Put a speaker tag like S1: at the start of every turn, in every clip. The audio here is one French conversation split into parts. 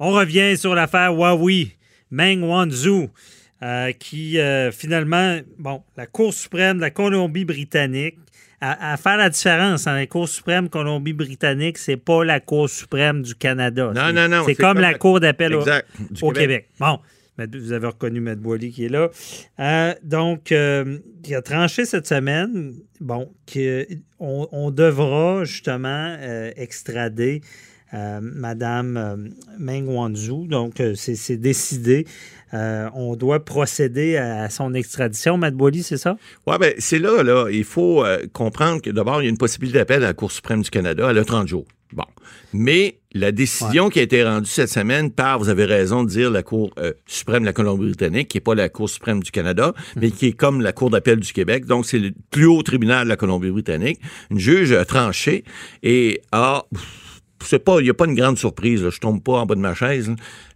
S1: On revient sur l'affaire Huawei, Meng Wanzhou, euh, qui euh, finalement, bon, la Cour suprême de la Colombie-Britannique, à, faire la différence entre la Cour suprême Colombie-Britannique, c'est pas la Cour suprême du Canada.
S2: Non, non, non.
S1: C'est comme, la Cour d'appel au, Québec. Bon. Vous avez reconnu Matt Boily qui est là. Euh, donc, il a tranché cette semaine, bon, qu'on on devra justement extrader euh, Madame euh, Meng Wanzhou. Donc, euh, c'est décidé. on doit procéder à son extradition. Matt c'est ça?
S2: Oui, bien, c'est là, là. Il faut comprendre que d'abord, il y a une possibilité d'appel à la Cour suprême du Canada. Elle a 30 jours. Bon. Mais la décision qui a été rendue cette semaine par, vous avez raison de dire, la Cour suprême de la Colombie-Britannique, qui n'est pas la Cour suprême du Canada, mais qui est comme la Cour d'appel du Québec. Donc, c'est le plus haut tribunal de la Colombie-Britannique. Une juge a tranché et a c'est pas, il n'y a pas une grande surprise. Là. Je tombe pas en bas de ma chaise.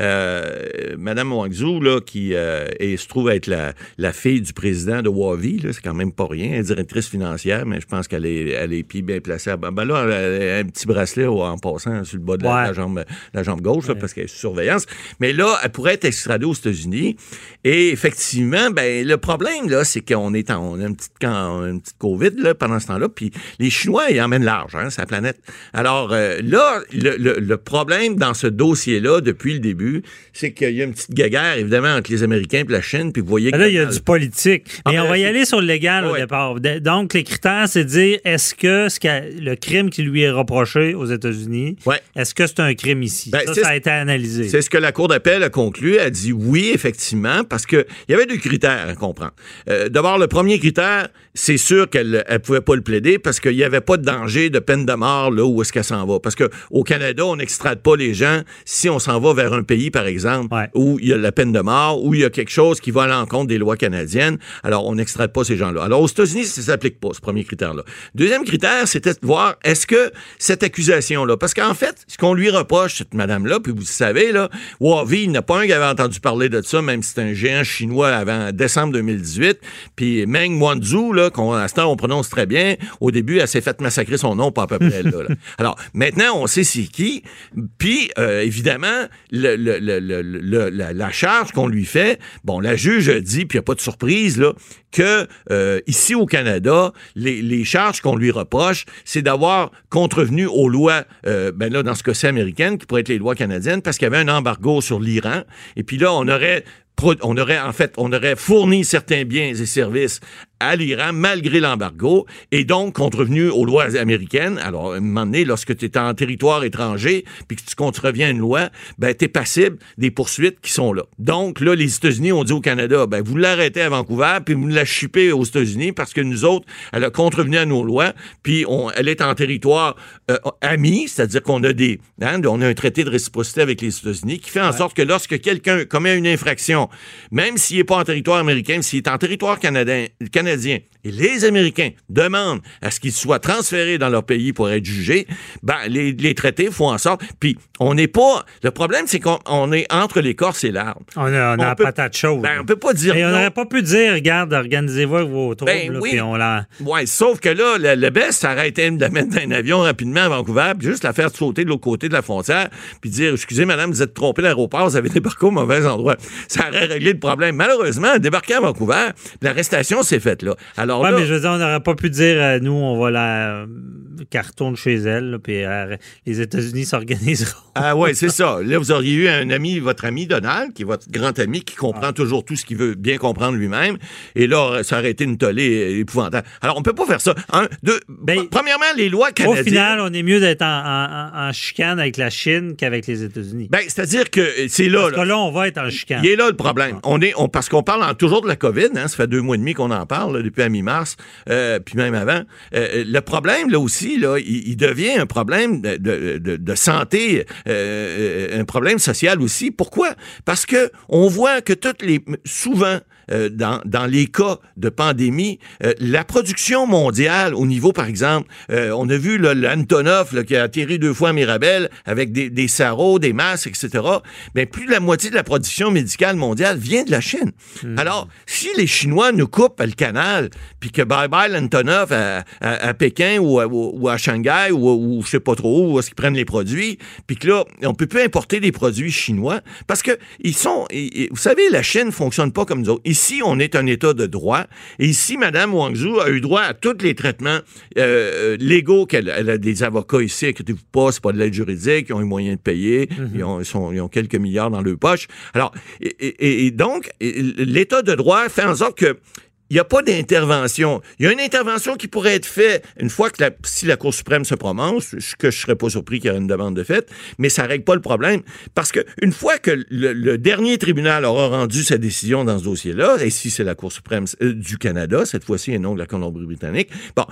S2: Euh, Madame Wangzhou, là, qui euh, se trouve être la, la, fille du président de Wavi, c'est quand même pas rien. Elle est directrice financière, mais je pense qu'elle est, elle est pieds bien placée. Ben là, elle a un petit bracelet en passant sur le bas de la, jambe, la jambe gauche, parce qu'elle est sous surveillance. Mais là, elle pourrait être extradée aux États-Unis. Et effectivement, ben le problème, là, c'est qu'on est en, on a une petite, une petite COVID là, pendant ce temps-là. Puis les Chinois, ils emmènent large, hein, sa planète. Alors euh, là, le, le, le problème dans ce dossier-là, depuis le début, c'est qu'il y a une petite guéguerre, évidemment, entre les Américains et la Chine, puis vous voyez
S1: que... Là, il y a du politique. Mais ah, on va y aller sur le légal au départ. Donc, les critères, c'est de dire, est-ce que, ce le crime qui lui est reproché aux États-Unis, est-ce que c'est un crime ici? Ben, ça, ça a été analysé.
S2: C'est ce que la Cour d'appel a conclu. Elle a dit oui, effectivement, parce qu'il y avait deux critères à comprendre. Euh, d'abord, le premier critère, c'est sûr qu'elle ne pouvait pas le plaider parce qu'il n'y avait pas de danger de peine de mort là où est-ce qu'elle s'en va. Parce qu'au Canada, on n'extrade pas les gens si on s'en va vers un pays par exemple, où il y a la peine de mort, où il y a quelque chose qui va à l'encontre des lois canadiennes, alors on n'extrait pas ces gens-là. Alors aux États-Unis, ça ne s'applique pas, ce premier critère-là. Deuxième critère, c'était de voir est-ce que cette accusation-là, parce qu'en fait, ce qu'on lui reproche, cette madame-là, puis vous savez, là, Huawei, il n'y a pas un qui avait entendu parler de ça, même si c'est un géant chinois avant décembre 2018, puis Meng Wanzhou, là, qu'on, à ce temps, on prononce très bien, au début, elle s'est fait massacrer son nom, pas à peu près là. Alors, maintenant, on sait c'est qui, puis euh, évidemment, la, charge qu'on lui fait, bon, la juge dit, puis il n'y a pas de surprise, là, que euh, ici au Canada, les, charges qu'on lui reproche, c'est d'avoir contrevenu aux lois, euh, ben là, dans ce cas-ci américaines, qui pourraient être les lois canadiennes, parce qu'il y avait un embargo sur l'Iran. Et puis là, on aurait on aurait en fait on aurait fourni certains biens et services à l'Iran malgré l'embargo et donc contrevenu aux lois américaines. Alors, à un moment donné, lorsque tu es en territoire étranger puis que tu contreviens une loi, ben, tu es passible des poursuites qui sont là. Donc, là, les États-Unis ont dit au Canada, ben, vous l'arrêtez à Vancouver puis vous la chippez aux États-Unis parce que nous autres, elle a contrevenu à nos lois puis on, elle est en territoire euh, ami, c'est-à-dire qu'on a des, hein, on a un traité de réciprocité avec les États-Unis qui fait en sorte que lorsque quelqu'un commet une infraction, même s'il n'est pas en territoire américain, s'il est en territoire canadien, canadien Canadiens et les Américains demandent à ce qu'ils soient transférés dans leur pays pour être jugés, ben, les, les traités font en sorte. Puis, on n'est pas. Le problème, c'est qu'on est entre l'écorce et l'arbre.
S1: On a, on a peut, patate chaude.
S2: Ben, on peut pas dire.
S1: Et on n'aurait pas pu dire, regarde, organisez-vous vos troubles. Ben, oui. on l'a.
S2: Ouais, sauf que là, le, le best, ça aurait été de mettre un avion rapidement à Vancouver, puis juste la faire sauter de l'autre côté de la frontière, puis dire, excusez, madame, vous êtes trompé l'aéroport, vous avez débarqué au mauvais endroit. Ça aurait réglé le problème. Malheureusement, débarquer à Vancouver, l'arrestation s'est faite là. Alors,
S1: oui, mais je veux dire, on n'aurait pas pu dire, euh, nous, on va la euh, carton chez elle, puis euh, les États-Unis s'organiseront.
S2: ah ouais, c'est ça. Là, vous auriez eu un ami, votre ami Donald, qui est votre grand ami, qui comprend ah. toujours tout ce qu'il veut bien comprendre lui-même. Et là, ça aurait été une tollée épouvantable. Alors, on peut pas faire ça. Un, deux, ben, premièrement, les lois canadiennes...
S1: Au final, on est mieux d'être en, chicane avec la Chine qu'avec les États-Unis.
S2: Ben, c'est-à-dire que c'est là...
S1: Parce que là, on va être en chicane.
S2: Il est là le problème. On est, on, parce qu'on parle toujours de la COVID, hein, ça fait deux mois et demi qu'on en parle, depuis la mi-mars. Euh, puis même avant. Euh, le problème, là aussi, là, il, devient un problème de, santé, euh, un problème social aussi. Pourquoi? Parce que on voit que toutes les, souvent, euh, dans, dans les cas de pandémie, euh, la production mondiale au niveau, par exemple, euh, on a vu l'Antonov qui a atterri deux fois à Mirabel avec des, des sarraux, des masques, etc. Mais plus de la moitié de la production médicale mondiale vient de la Chine. Hmm. Alors, si les Chinois nous coupent le canal, puis que bye-bye l'Antonov à, à, Pékin ou à, ou à Shanghai ou, ou je sais pas trop où, est-ce qu'ils prennent les produits, puis que là, on peut plus importer des produits chinois parce que ils sont, vous savez, la Chine fonctionne pas comme nous autres. Ici, on est un État de droit. Et ici, Mme Wang Zhu a eu droit à tous les traitements euh, légaux qu'elle elle a des avocats ici, inquiétez-vous pas, c'est pas de l'aide juridique, ils ont eu moyen de payer, mhm. ils, ont, ils, ont, quelques milliards dans leur poche. Alors, et donc, l'État de droit fait en sorte que il n'y a pas d'intervention. Il y a une intervention qui pourrait être faite une fois que la, si la Cour suprême se prononce, que je ne serais pas surpris qu'il y ait une demande de fait, mais ça ne règle pas le problème. Parce que une fois que le, dernier tribunal aura rendu sa décision dans ce dossier-là, et si c'est la Cour suprême euh, du Canada, cette fois-ci, et non de la Colombie-Britannique, bon,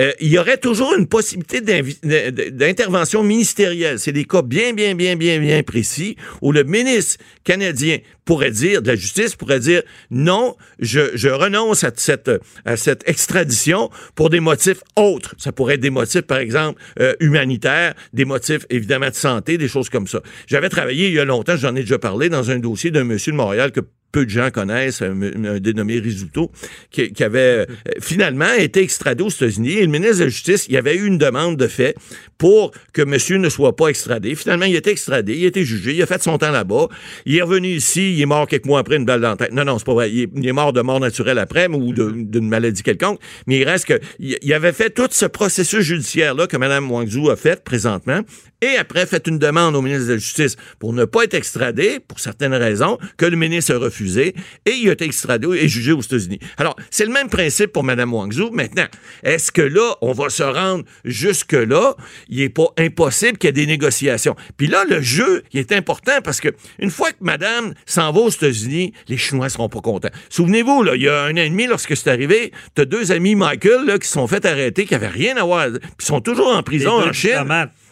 S2: euh, il y aurait toujours une possibilité d'intervention ministérielle. C'est des cas bien, bien, bien, bien, bien précis où le ministre canadien pourrait dire, de la justice pourrait dire, non, je, je renonce à cette, à cette extradition pour des motifs autres. Ça pourrait être des motifs, par exemple, euh, humanitaires, des motifs évidemment de santé, des choses comme ça. J'avais travaillé il y a longtemps, j'en ai déjà parlé, dans un dossier d'un monsieur de Montréal que peu de gens connaissent, un, dénommé Risuto, qui, qui avait euh, finalement été extradé aux États-Unis. Et le ministre de la Justice, il y avait eu une demande de fait pour que monsieur ne soit pas extradé. Finalement, il a été extradé, il a été jugé, il a fait son temps là-bas. Il est revenu ici, il est mort quelques mois après, une balle dans la tête. Non, non, c'est pas vrai. Il est, mort de mort naturelle après ou d'une maladie quelconque. Mais il reste que il avait fait tout ce processus judiciaire-là que Mme Wangzhou a fait présentement et après fait une demande au ministre de la Justice pour ne pas être extradé, pour certaines raisons, que le ministre a refusé, et il a été extradé et jugé aux États-Unis. Alors, c'est le même principe pour Mme Wangzhou. Maintenant, est-ce que là, on va se rendre jusque-là? Il n'est pas impossible qu'il y ait des négociations. Puis là, le jeu, il est important parce que une fois que Madame s'en va aux États-Unis, les Chinois seront pas contents. Souvenez-vous, là, il y a un an et demi, lorsque c'est arrivé, tu as deux amis Michael là, qui se sont fait arrêter, qui n'avaient rien à voir, puis sont toujours en prison en Chine.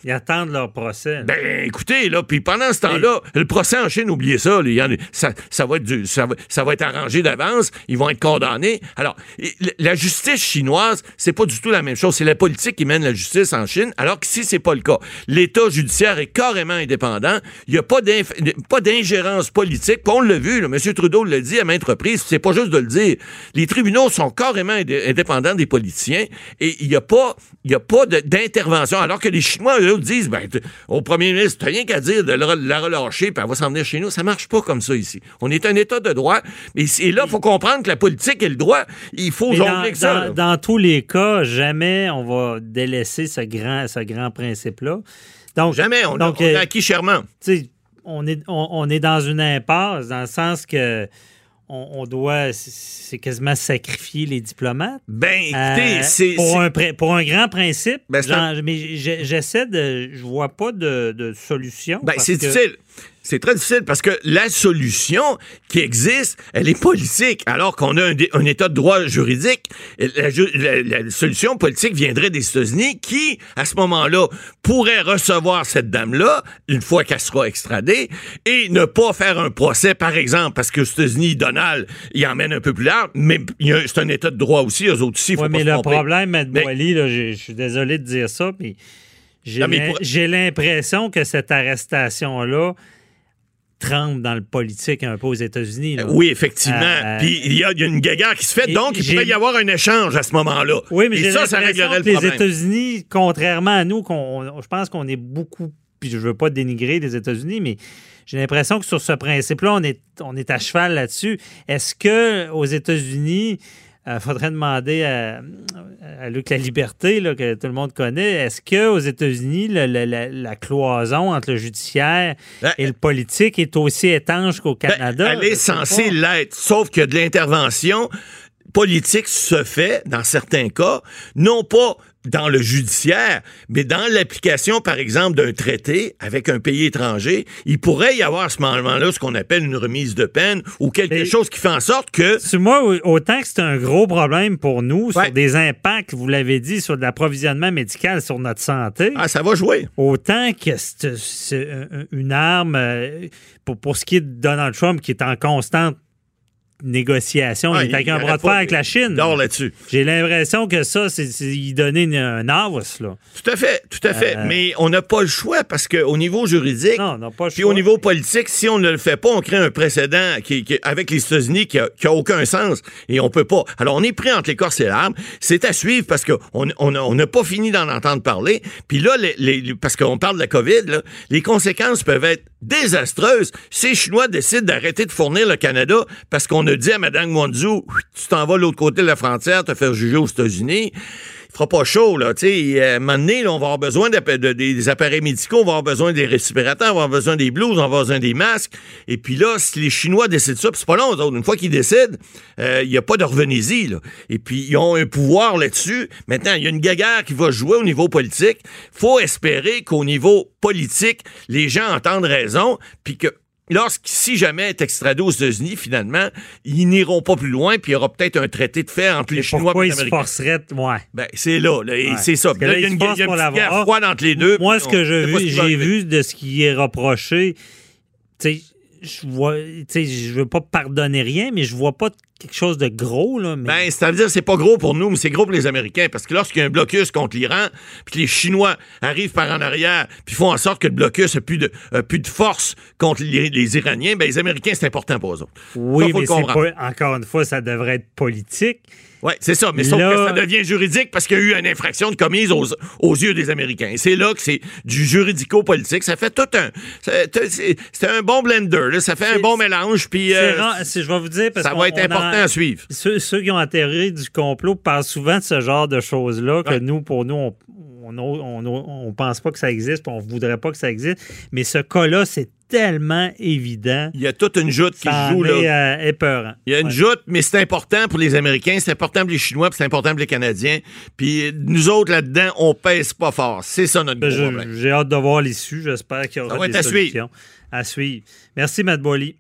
S1: Ils attendent leur procès.
S2: Ben, écoutez, là, puis pendant ce temps-là, le procès en Chine, oubliez ça, ça, ça, va être ça, va, être arrangé d'avance, ils vont être condamnés. Alors, la justice chinoise, c'est pas du tout la même chose. C'est la politique qui mène la justice en Chine, alors que si c'est pas le cas, l'État judiciaire est carrément indépendant. Il n'y a pas d'ingérence politique. on l'a vu, M. Trudeau l'a dit à maintes reprises, c'est pas juste de le dire. Les tribunaux sont carrément indépendants des politiciens et il n'y a pas, a pas d'intervention, alors que les Chinois, eux, disent, ben, au premier ministre, t'as rien qu'à dire de la relâcher, puis elle va s'en venir chez nous. Ça marche pas comme ça ici. On est un État de droit, mais et là, il faut comprendre que la politique et le droit, il faut jongler avec ça.
S1: Dans, tous les cas, jamais on va délaisser ce grand, ce grand principe-là.
S2: Donc, jamais, on, donc, a, on a acquis chèrement.
S1: On est, on est dans une impasse, dans le sens que on, doit, c'est quasiment sacrifier les diplomates.
S2: Ben, écoutez, euh, c'est.
S1: Pour un, pour un grand principe, ben, mais j'essaie de. Je vois pas de, de solution.
S2: Ben, c'est difficile. C'est très difficile parce que la solution qui existe, elle est politique, alors qu'on a un, état de droit juridique. La, solution politique viendrait des États-Unis qui, à ce moment-là, pourraient recevoir cette dame-là une fois qu'elle sera extradée et ne pas faire un procès, par exemple, parce que aux États-Unis, Donald, il emmène un peu plus large, mais c'est un état de droit aussi, eux autres aussi.
S1: Oui, mais le problème, M. je suis désolé de dire ça, mais j'ai l'impression que cette arrestation-là, tremble dans le politique un peu aux États-Unis.
S2: Oui, effectivement. Euh, Puis il y, a une guerre qui se fait, donc il pourrait y avoir un échange à ce moment-là.
S1: Oui, mais Et ça, ça réglerait le problème. Les États-Unis, contrairement à nous, je pense qu'on est beaucoup. Puis je veux pas dénigrer les États-Unis, mais j'ai l'impression que sur ce principe-là, on est, on est à cheval là-dessus. Est-ce que aux États-Unis, il euh, faudrait demander à, Luc La Liberté, que tout le monde connaît, est-ce qu'aux États-Unis, la, cloison entre le judiciaire ben, et le politique est aussi étanche qu'au ben, Canada?
S2: elle est censée l'être, sauf que de l'intervention politique se fait, dans certains cas, non pas dans le judiciaire, mais dans l'application, par exemple, d'un traité avec un pays étranger, il pourrait y avoir à ce moment-là ce qu'on appelle une remise de peine ou quelque chose qui fait en sorte que...
S1: Moi, autant que c'est un gros problème pour nous sur des impacts, vous l'avez dit, sur l'approvisionnement médical, sur notre santé.
S2: Ah, ça va jouer.
S1: Autant que c'est une arme, euh, pour, pour ce qui est de Donald Trump, qui est en constante négociations. il est avec un bras de fer avec la Chine.
S2: là-dessus.
S1: J'ai l'impression que ça, c'est y donner un avance, là.
S2: Tout à fait, tout à fait. Euh, Mais on n'a pas le choix parce qu'au niveau juridique, puis au niveau politique, si on ne le fait pas, on crée un précédent qui, avec les États-Unis qui a, aucun sens et on peut pas. Alors, on est pris entre l'écorce et l'arbre. C'est à suivre parce qu'on n'a on, pas fini d'en entendre parler. Puis là, les, parce qu'on parle de la COVID, les conséquences peuvent être désastreuses. Si les Chinois décident d'arrêter de fournir le Canada parce qu'on a dit à Mme Wanzhou, tu t'en vas de l'autre côté de la frontière te faire juger aux États-Unis pas chaud, là. Tu sais, à un moment donné, on va avoir besoin des appareils médicaux, on va avoir besoin des respirateurs, on va avoir besoin des blouses, on va avoir besoin des masques. Et puis là, si les Chinois décident ça, c'est pas long, Une fois qu'ils décident, euh, il n'y a pas de revenez-y, là. Et puis, ils ont un pouvoir là-dessus. Maintenant, il y a une guéguerre qui va jouer au niveau politique. faut espérer qu'au niveau politique, les gens entendent raison, puis que lorsque, si jamais est extradé aux États-Unis, finalement, ils n'iront pas plus loin, puis il y aura peut-être un traité de fait entre les Chinois et les Américains.
S1: Pourquoi ils se forceraient, ouais.
S2: Ben, c'est là, c'est ça. il y a une, guerre froide entre les deux.
S1: Moi, ce que j'ai vu de ce qui est reproché, tu sais, je vois, je veux pas pardonner rien, mais je vois pas quelque chose de gros. Là, mais...
S2: Ben, c'est-à-dire c'est pas gros pour nous, mais c'est gros pour les Américains. Parce que lorsqu'il y a un blocus contre l'Iran, puis que les Chinois arrivent par en arrière, puis font en sorte que le blocus n'a plus de, plus de force contre les, Iraniens, ben, les Américains, c'est important pour eux autres.
S1: Oui, mais pas, encore une fois, ça devrait être politique.
S2: Oui, c'est ça. Mais sauf que ça devient juridique parce qu'il y a eu une infraction commise aux, aux yeux des Américains. C'est là que c'est du juridico-politique. Ça fait tout un. C'est un bon blender. Ça fait un bon mélange. Puis. Euh,
S1: je vais vous dire. Parce
S2: ça va être important à suivre.
S1: Ceux, qui ont atterri du complot parlent souvent de ce genre de choses-là que nous, pour nous, on on ne pense pas que ça existe, on voudrait pas que ça existe. Mais ce cas-là, c'est tellement évident.
S2: Il y a toute une joute qui joue là.
S1: Euh, épeurant.
S2: Il y a une joute, mais c'est important pour les Américains, c'est important pour les Chinois, c'est important pour les Canadiens. Puis nous autres là-dedans, on pèse pas fort. C'est ça notre ben,
S1: problème. J'ai hâte de voir l'issue. J'espère qu'il y aura des solutions à suivre. Merci, Matt Boily.